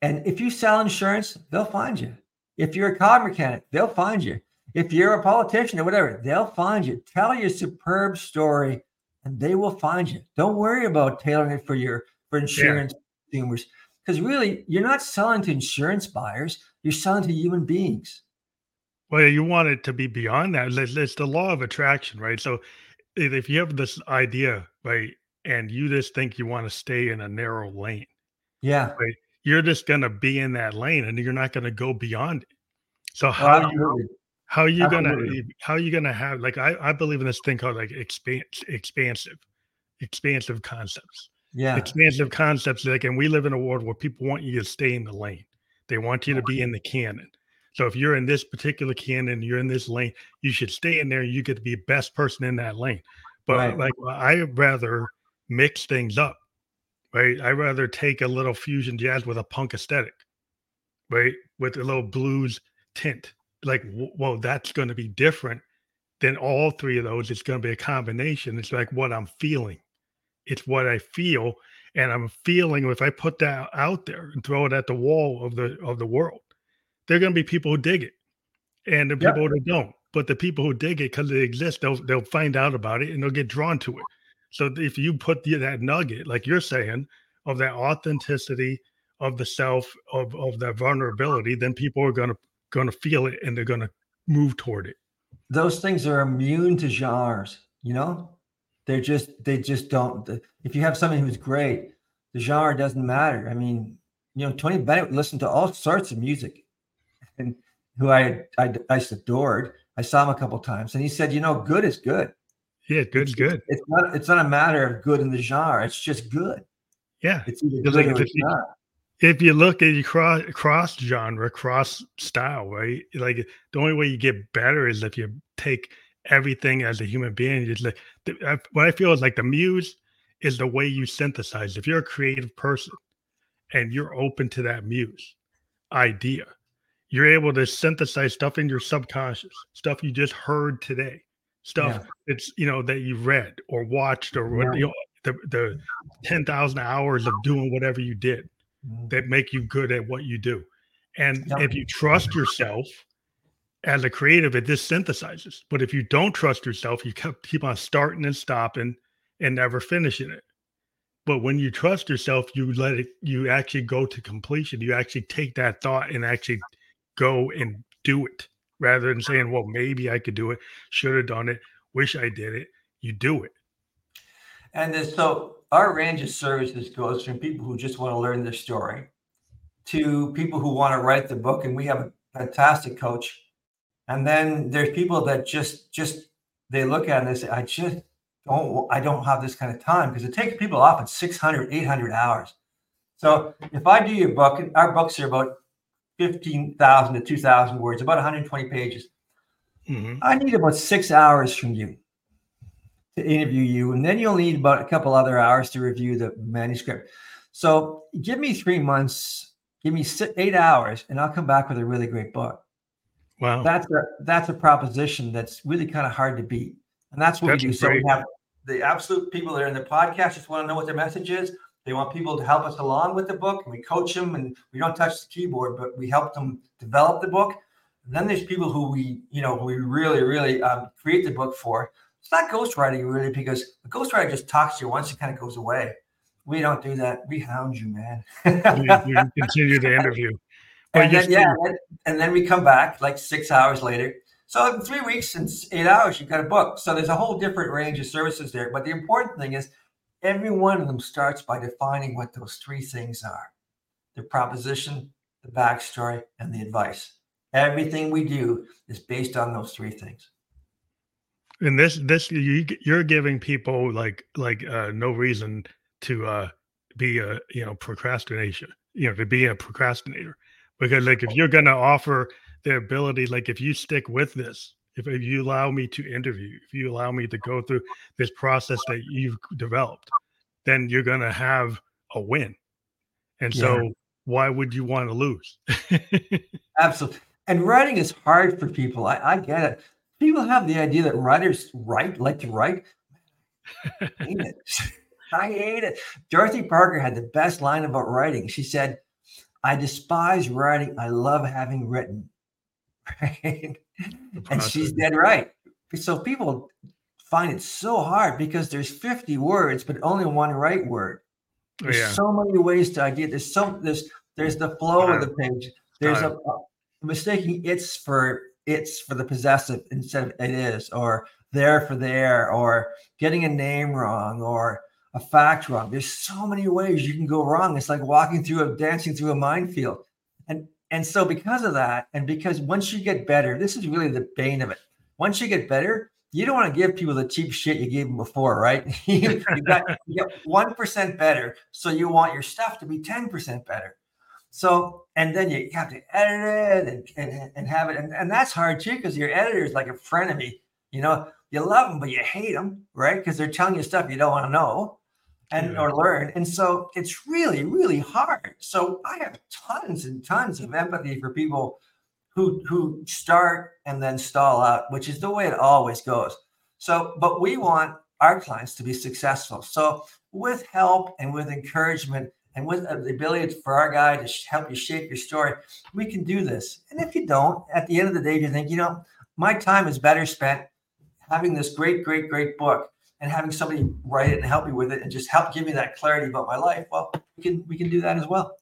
and if you sell insurance, they'll find you. If you're a car mechanic, they'll find you. If you're a politician or whatever, they'll find you. Tell your superb story and they will find you. Don't worry about tailoring it for your for insurance consumers because really you're not selling to insurance buyers, you're selling to human beings. Well, you want it to be beyond that. It's, the law of attraction, right? So if you have this idea, right, and you just think you want to stay in a narrow lane, Yeah. you're just going to be in that lane and you're not going to go beyond it. So Oh, how you how you gonna how you gonna have like I, I believe in this thing called like expand expansive expansive concepts. Yeah. expansive concepts like and we live in a world where people want you to stay in the lane. They want you to be in the canon so if you're in this particular canon you're in this lane you should stay in there you get to be the best person in that lane. But Right. like i rather mix things up right? I rather take a little fusion jazz with a punk aesthetic right? With a little blues tint like w- well that's going to be different than all three of those it's going to be a combination it's like what i'm feeling it's what I feel, and I'm feeling if I put that out there and throw it at the wall of the of the world, there are going to be people who dig it, and the people who don't. But the people who dig it because it exists, they'll they'll find out about it and they'll get drawn to it. So if you put the, that nugget, like you're saying, of that authenticity of the self, of of that vulnerability, then people are gonna gonna feel it and they're gonna move toward it. Those things are immune to genres, you know? They're just they just don't if you have somebody who's great, the genre doesn't matter. I mean, you know, Tony Bennett listened to all sorts of music <laughs> and who I I, I adored. I saw him a couple times and he said, you know, good is good. Yeah, good's good. It's not it's not a matter of good in the genre. It's just good. Yeah, It's either good like or it's not. If you look at cross cross genre, cross style, right? Like the only way you get better is if you take everything as a human being. It's like the, what I feel is like the muse is the way you synthesize. If you're a creative person and you're open to that muse idea, you're able to synthesize stuff in your subconscious, stuff you just heard today, stuff Yeah. it's you know that you read or watched or Yeah. you know the the ten thousand hours of doing whatever you did. That make you good at what you do. And Yep. if you trust yourself as a creative, it just synthesizes. But if you don't trust yourself, you keep, keep on starting and stopping and never finishing it. But when you trust yourself, you let it, you actually go to completion. You actually take that thought and actually go and do it rather than saying, well, maybe I could do it, should have done it, wish I did it. You do it. And then, so our range of services goes from people who just want to learn their story to people who want to write the book. And we have a fantastic coach. And then there's people that just, just, they look at it and they say, I just don't, I don't have this kind of time because it takes people often 600, 800 hours. So if I do your book, and our books are about 15,000 to 2,000 words, about 120 pages. Mhm. I need about six hours from you to interview you, and then you'll need about a couple other hours to review the manuscript. So give me three months, give me eight hours, and I'll come back with a really great book. Wow. That's a that's a proposition that's really kind of hard to beat, and that's what That's we do. So we have the absolute people that are in the podcast just want to know what their message is. They want people to help us along with the book, and we coach them, and we don't touch the keyboard, but we help them develop the book. And then there's people who we, you know, we really, really um, create the book for. It's not ghostwriting really because a ghostwriter just talks to you once it kind of goes away. We don't do that. We hound you, man. continue the interview. and then, <laughs> yeah, and, and then we come back like six hours later. So in three weeks and eight hours, you've got a book. So there's a whole different range of services there. But the important thing is every one of them starts by defining what those three things are the proposition, the backstory, and the advice. Everything we do is based on those three things. And this, this you, you're giving people like like uh, no reason to uh, be a you know procrastination, you know, to be a procrastinator, because like if you're going to offer the ability, like if you stick with this, if, if you allow me to interview, if you allow me to go through this process that you've developed, then you're going to have a win. And so yeah. why would you want to lose? <laughs> Absolutely. And writing is hard for people. I, I, get it. People have the idea that writers write, like to write. I hate it. <laughs> I hate it. Dorothy Parker had the best line about writing. She said, I despise writing. I love having written. <laughs> Right. And she's dead right. So people find it so hard because there's 50 words, but only one right word. There's yeah. so many ways to idea. There's some there's there's the flow of the page. There's a, a mistaking it's for it's for the possessive instead of it is, or there for there, or getting a name wrong, or a fact wrong. There's so many ways you can go wrong. It's like walking through a dancing through a minefield. And and so because of that, and because once you get better, this is really the bane of it. Once you get better, you don't want to give people the cheap shit you gave them before, right? <laughs> you, got one percent better, so you want your stuff to be ten percent better. So, and then you have to edit it and, and, and have it. And, and that's hard too, because your editor is like a me. You know, you love them, but you hate them, right? Because they're telling you stuff you don't want to know and yeah. or learn. And so it's really, really hard. So I have tons and tons of empathy for people who who start and then stall out, which is the way it always goes. So, but we want our clients to be successful. So with help and with encouragement and with uh, the ability for our guy to help you shape your story, we can do this. And if you don't, at the end of the day, if you think, you know, my time is better spent having this great, great, great book and having somebody write it and help me with it and just help give me that clarity about my life. Well, we can we can do that as well.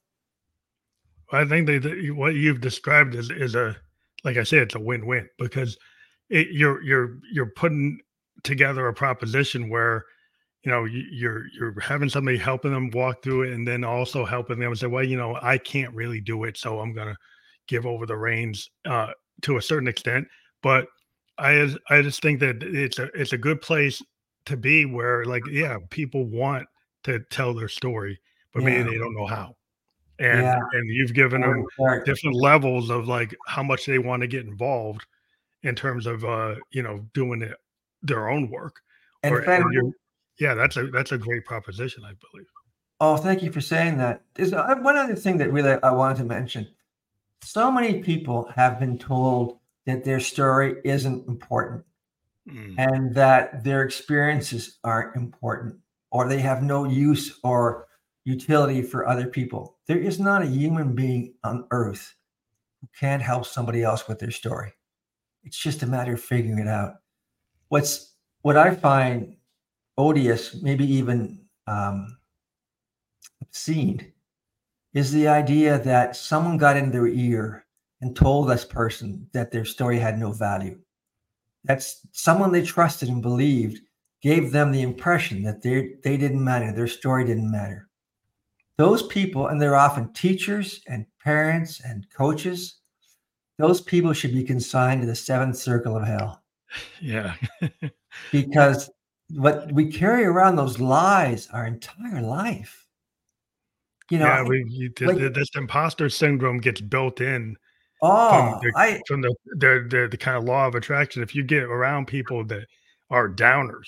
I think that what you've described is is a like I said, it's a win-win because it, you're you're you're putting together a proposition where you know you're you're having somebody helping them walk through it and then also helping them say well you know i can't really do it so i'm gonna give over the reins uh, to a certain extent but i i just think that it's a it's a good place to be where like yeah people want to tell their story but yeah. maybe they don't know how and yeah. and you've given them different levels of like how much they want to get involved in terms of uh you know doing it their own work and, or, and yeah, that's a that's a great proposition, I believe. Oh, thank you for saying that. There's uh, one other thing that really I wanted to mention. So many people have been told that their story isn't important mm. and that their experiences aren't important or they have no use or utility for other people. There is not a human being on earth who can't help somebody else with their story. It's just a matter of figuring it out. What's what I find odious, maybe even um, obscene, is the idea that someone got in their ear and told this person that their story had no value. That's someone they trusted and believed gave them the impression that they, they didn't matter, their story didn't matter. Those people, and they're often teachers and parents and coaches, those people should be consigned to the seventh circle of hell. <laughs> Yeah. <laughs> because but we carry around those lies our entire life. You know, yeah, we you, like, this imposter syndrome gets built in. Oh, from, the, I, from the, the, the the kind of law of attraction. If you get around people that are downers,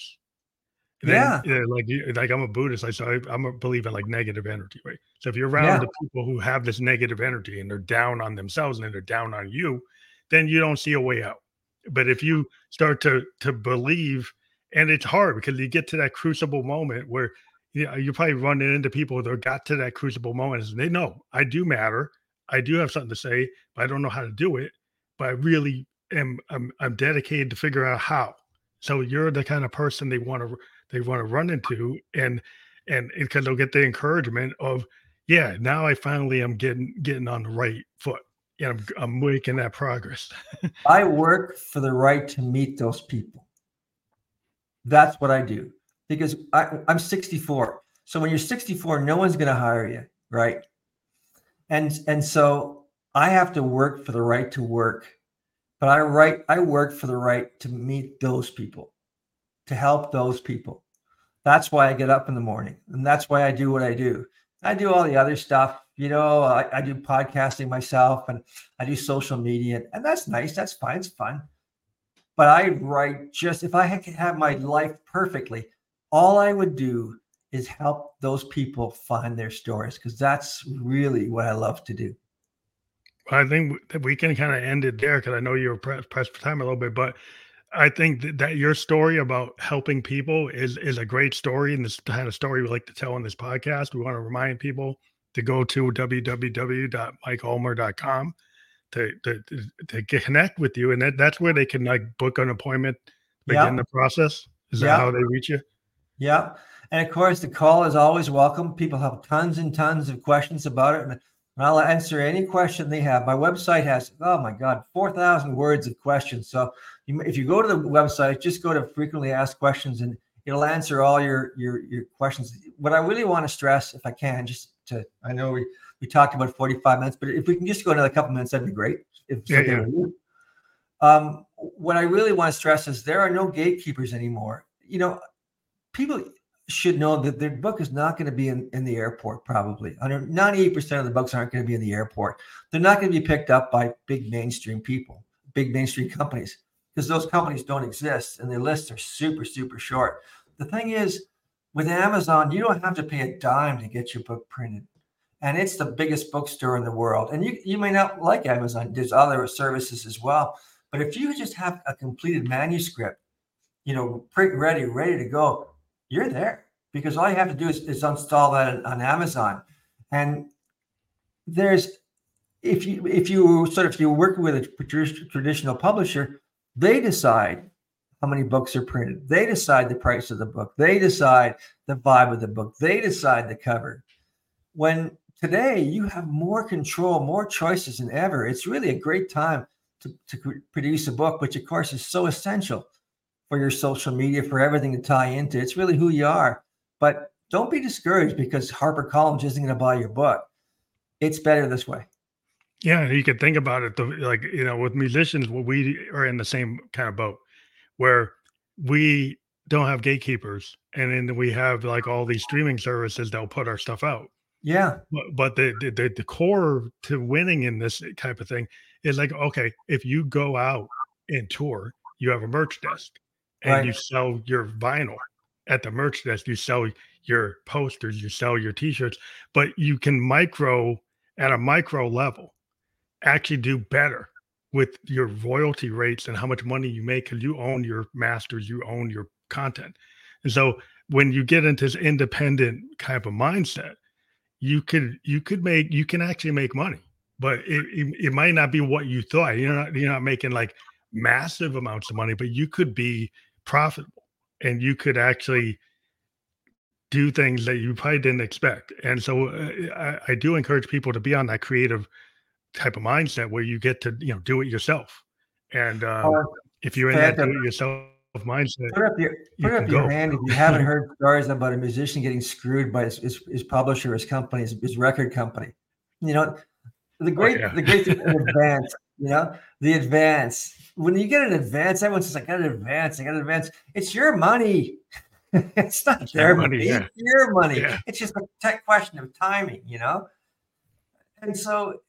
then, yeah, like like I'm a Buddhist, I so I, am a believe in like negative energy, right? So if you're around yeah. the people who have this negative energy and they're down on themselves and they're down on you, then you don't see a way out. But if you start to to believe and it's hard because you get to that crucible moment where you know, you're probably running into people that got to that crucible moment and they know I do matter. I do have something to say, but I don't know how to do it. But I really am I'm, I'm dedicated to figure out how. So you're the kind of person they want to they want to run into, and and because they'll get the encouragement of, yeah, now I finally am getting getting on the right foot. Yeah, I'm, I'm making that progress. <laughs> I work for the right to meet those people. That's what I do because I, I'm 64. So when you're 64, no one's going to hire you, right? And and so I have to work for the right to work, but I write I work for the right to meet those people, to help those people. That's why I get up in the morning, and that's why I do what I do. I do all the other stuff, you know. I, I do podcasting myself, and I do social media, and that's nice. That's fine. It's fun. But I write just if I could have my life perfectly, all I would do is help those people find their stories because that's really what I love to do. I think we can kind of end it there because I know you're pressed for time a little bit, but I think that, your story about helping people is is a great story, and this kind of story we like to tell on this podcast. We want to remind people to go to www.mikeulmer.com to to to connect with you, and that, that's where they can like book an appointment, begin the process. Is that how they reach you? Yeah. And of course, the call is always welcome. People have tons and tons of questions about it. And I'll answer any question they have. My website has, oh my God, 4,000 words of questions. So if you go to the website, just go to frequently asked questions and it'll answer all your, your, your questions. What I really want to stress, if I can, just to, I know we, we talked about 45 minutes, but if we can just go another couple minutes, that'd be great. If yeah, yeah. Um, what I really want to stress is there are no gatekeepers anymore. You know, people should know that their book is not going to be in, in the airport, probably. 98% of the books aren't going to be in the airport. They're not going to be picked up by big mainstream people, big mainstream companies, because those companies don't exist and their lists are super, super short. The thing is, with Amazon, you don't have to pay a dime to get your book printed. And it's the biggest bookstore in the world. And you, you may not like Amazon, there's other services as well. But if you just have a completed manuscript, you know, print ready, ready to go, you're there because all you have to do is, is install that on Amazon. And there's if you if you sort of if you're working with a traditional publisher, they decide how many books are printed. They decide the price of the book. They decide the vibe of the book. They decide the cover. When today you have more control, more choices than ever, it's really a great time to, to produce a book, which of course is so essential for your social media, for everything to tie into. It's really who you are. But don't be discouraged because HarperCollins isn't going to buy your book. It's better this way. Yeah, you can think about it. Like you know, with musicians, we are in the same kind of boat where we don't have gatekeepers, and then we have like all these streaming services that'll put our stuff out. Yeah, but, but the, the the core to winning in this type of thing is like okay, if you go out and tour, you have a merch desk and right. you sell your vinyl at the merch desk, you sell your posters, you sell your t-shirts, but you can micro at a micro level actually do better with your royalty rates and how much money you make because you own your masters, you own your content. And so when you get into this independent kind of mindset, you could you could make you can actually make money, but it, it, it might not be what you thought. You're not you're not making like massive amounts of money, but you could be profitable and you could actually do things that you probably didn't expect. And so uh, I, I, do encourage people to be on that creative type of mindset where you get to, you know, do it yourself. And uh, if you're in that do it yourself mindset, put up your, put you up your hand if you haven't heard <laughs> stories about a musician getting screwed by his, his, his publisher, his company, his, his, record company. You know, the oh, great, oh, yeah. the great thing <laughs> advance, you know, the advance when you get an advance, everyone says, I got an advance, I got an advance. It's your money. <laughs> it's not it's their money. money. Yeah. It's your money. Yeah. It's just a tech question of timing, you know? And so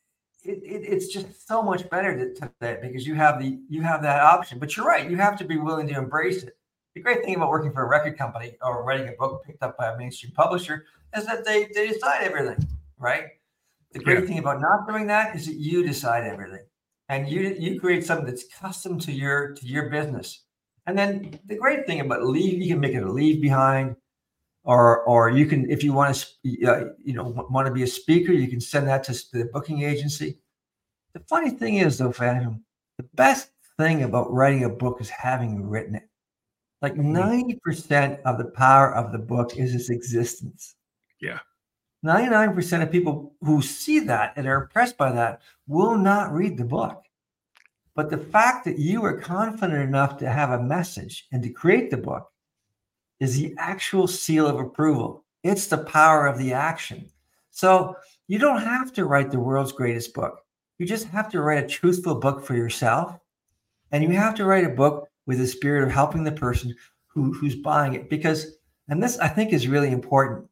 it, it, it's just so much better to, to that because you have the you have that option. But you're right, you have to be willing to embrace it. The great thing about working for a record company or writing a book picked up by a mainstream publisher is that they, they decide everything, right? The great yeah. thing about not doing that is that you decide everything and you you create something that's custom to your to your business. And then the great thing about leave, you can make it a leave behind, or or you can if you want to uh, you know want to be a speaker, you can send that to the booking agency. The funny thing is though, Phantom, the best thing about writing a book is having written it. Like 90% mm-hmm. of the power of the book is its existence. Yeah. 99% of people who see that and are impressed by that will not read the book. But the fact that you are confident enough to have a message and to create the book is the actual seal of approval. It's the power of the action. So you don't have to write the world's greatest book. You just have to write a truthful book for yourself. And you have to write a book with the spirit of helping the person who, who's buying it. Because, and this I think is really important,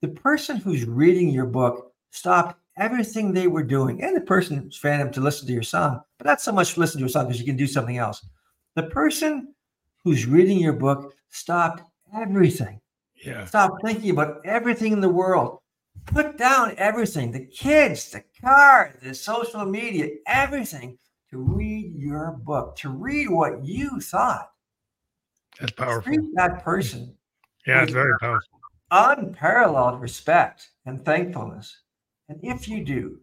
the person who's reading your book stopped everything they were doing, and the person who's random to listen to your song, but not so much listen to your song because you can do something else. The person who's reading your book stopped everything. Yeah. Stop thinking about everything in the world. Put down everything the kids, the car, the social media, everything to read your book, to read what you thought. That's powerful. Treat that person. Yeah, it's very powerful. Unparalleled respect and thankfulness. And if you do,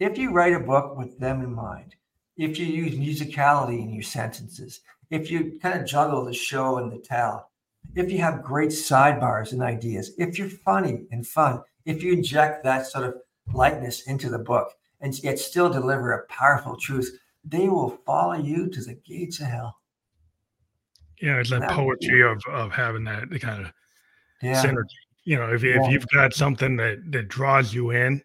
if you write a book with them in mind, if you use musicality in your sentences, if you kind of juggle the show and the tell, if you have great sidebars and ideas, if you're funny and fun, if you inject that sort of lightness into the book and yet still deliver a powerful truth, they will follow you to the gates of hell. Yeah, it's that poetry of of having that kind of yeah. synergy. You know, if, yeah. if you've got something that that draws you in,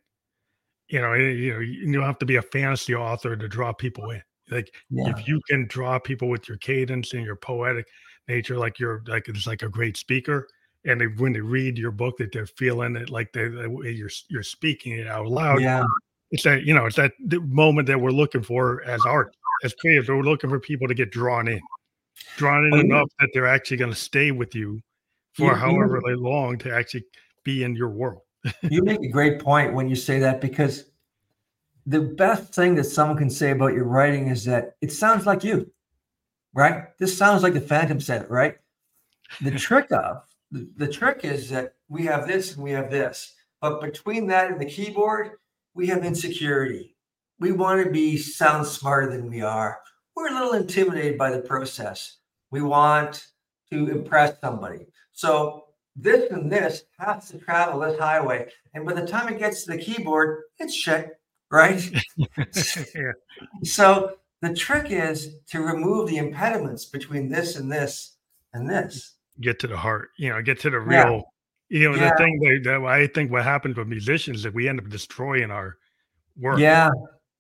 you know, you know, you don't have to be a fantasy author to draw people in. Like yeah. if you can draw people with your cadence and your poetic nature, like you're like it's like a great speaker, and they, when they read your book, that they're feeling it like they, you're you're speaking it out loud. Yeah, it's that you know it's that moment that we're looking for as art as creators. We're looking for people to get drawn in, drawn in oh, enough yeah. that they're actually going to stay with you for however long to actually be in your world. you make a great point when you say that because the best thing that someone can say about your writing is that it sounds like you, right? This sounds like the Phantom said, right? The <laughs> trick of the, the trick is that we have this and we have this, but between that and the keyboard, we have insecurity. We want to be sound smarter than we are. We're a little intimidated by the process. We want to impress somebody. So this and this has to travel this highway. And by the time it gets to the keyboard, it's shit, right? yeah. <laughs> <laughs> So the trick is to remove the impediments between this and this and this. Get to the heart, you know, get to the real, yeah. you know, yeah. the thing that, that, I think what happens with musicians is that we end up destroying our work. Yeah.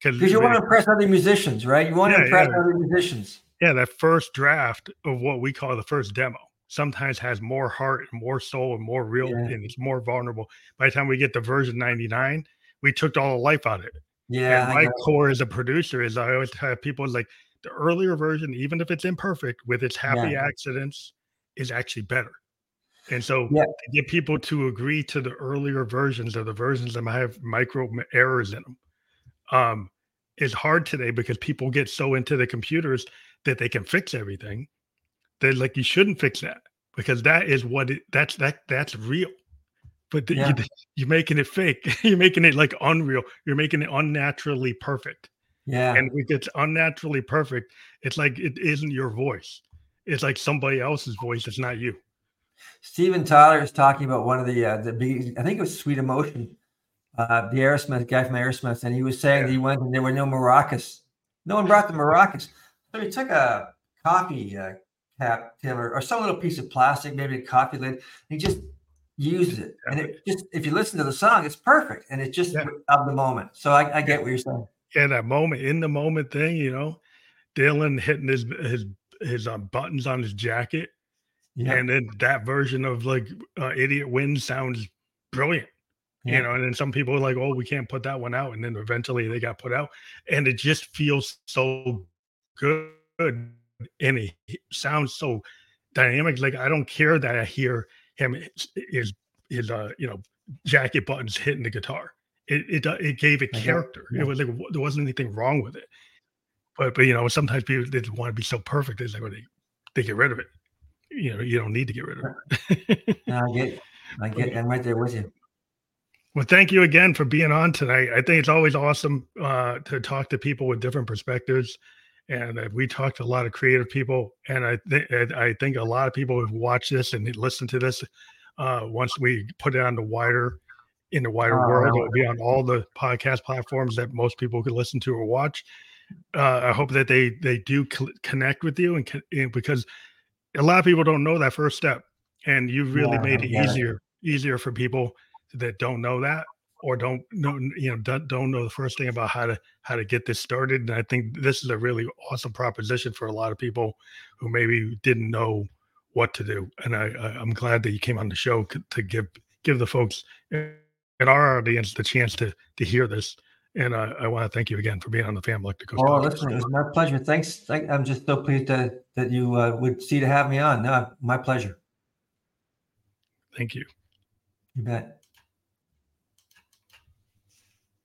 Because you want to impress other musicians, right? You want yeah, to impress other musicians. Yeah, that first draft of what we call the first demo sometimes has more heart and more soul and more real and it's more vulnerable. By the time we get to version 99, we took all the life out of it. Yeah. My core as a producer is I always have people like the earlier version, even if it's imperfect with its happy yeah. accidents, is actually better. And so yeah. to get people to agree to the earlier versions or the versions that might have micro errors in them um, is hard today because people get so into the computers that they can fix everything they're like, you shouldn't fix that because that is what it, that's that that's real. But the, yeah. you, you're making it fake. <laughs> you're making it like unreal. You're making it unnaturally perfect. Yeah. And if it's unnaturally perfect, it's like it isn't your voice. It's like somebody else's voice. It's not you. Steven Tyler is talking about one of the uh, the big, I think it was Sweet Emotion, uh, the Aerosmith guy from Aerosmith, and he was saying yeah. that he went and there were no maracas. No one brought the maracas. So he took a coffee uh, cap, Tim, or, or some little piece of plastic, maybe a coffee lid. he just used it. And it just, if you listen to the song, it's perfect. And it's just yeah. of the moment. So I, I, get what you're saying. Yeah, that moment, in the moment thing, you know, Dylan hitting his his his um, buttons on his jacket. Yeah. And then that version of like uh, Idiot Wind sounds brilliant. Yeah. You know, and then some people are like, oh, we can't put that one out. And then eventually they got put out. And it just feels so good and it sounds so dynamic. Like I don't care that I hear him his his uh you know jacket buttons hitting the guitar. It it it gave it character. Yeah. It was like there wasn't anything wrong with it. But but you know sometimes people they want to be so perfect. It's like well, they they get rid of it. You know you don't need to get rid of it. no, I get I <laughs> get I'm right there with you. Well, thank you again for being on tonight. I think it's always awesome uh, to talk to people with different perspectives and uh, we talked to a lot of creative people, and I think I think a lot of people who watch this and listen to this, uh, once we put it on the wider in the wider oh, world, it'll be on all the podcast platforms that most people can listen to or watch. Uh, I hope that they they do connect with you, and, and, because a lot of people don't know that first step, and you've really yeah, made it yeah. easier easier for people that don't know that or don't know you know don't, don't know the first thing about how to how to get this started and i think this is a really awesome proposition for a lot of people who maybe didn't know what to do and i, I am glad that you came on the show to give give the folks in our audience the chance to to hear this and I, I want to thank you again for being on the Phantom Electric Ghost. Oh, listen, it was my pleasure. Thanks. Thank, I'm just so pleased to, that you uh, would see to have me on. No, my pleasure. Thank you. You bet.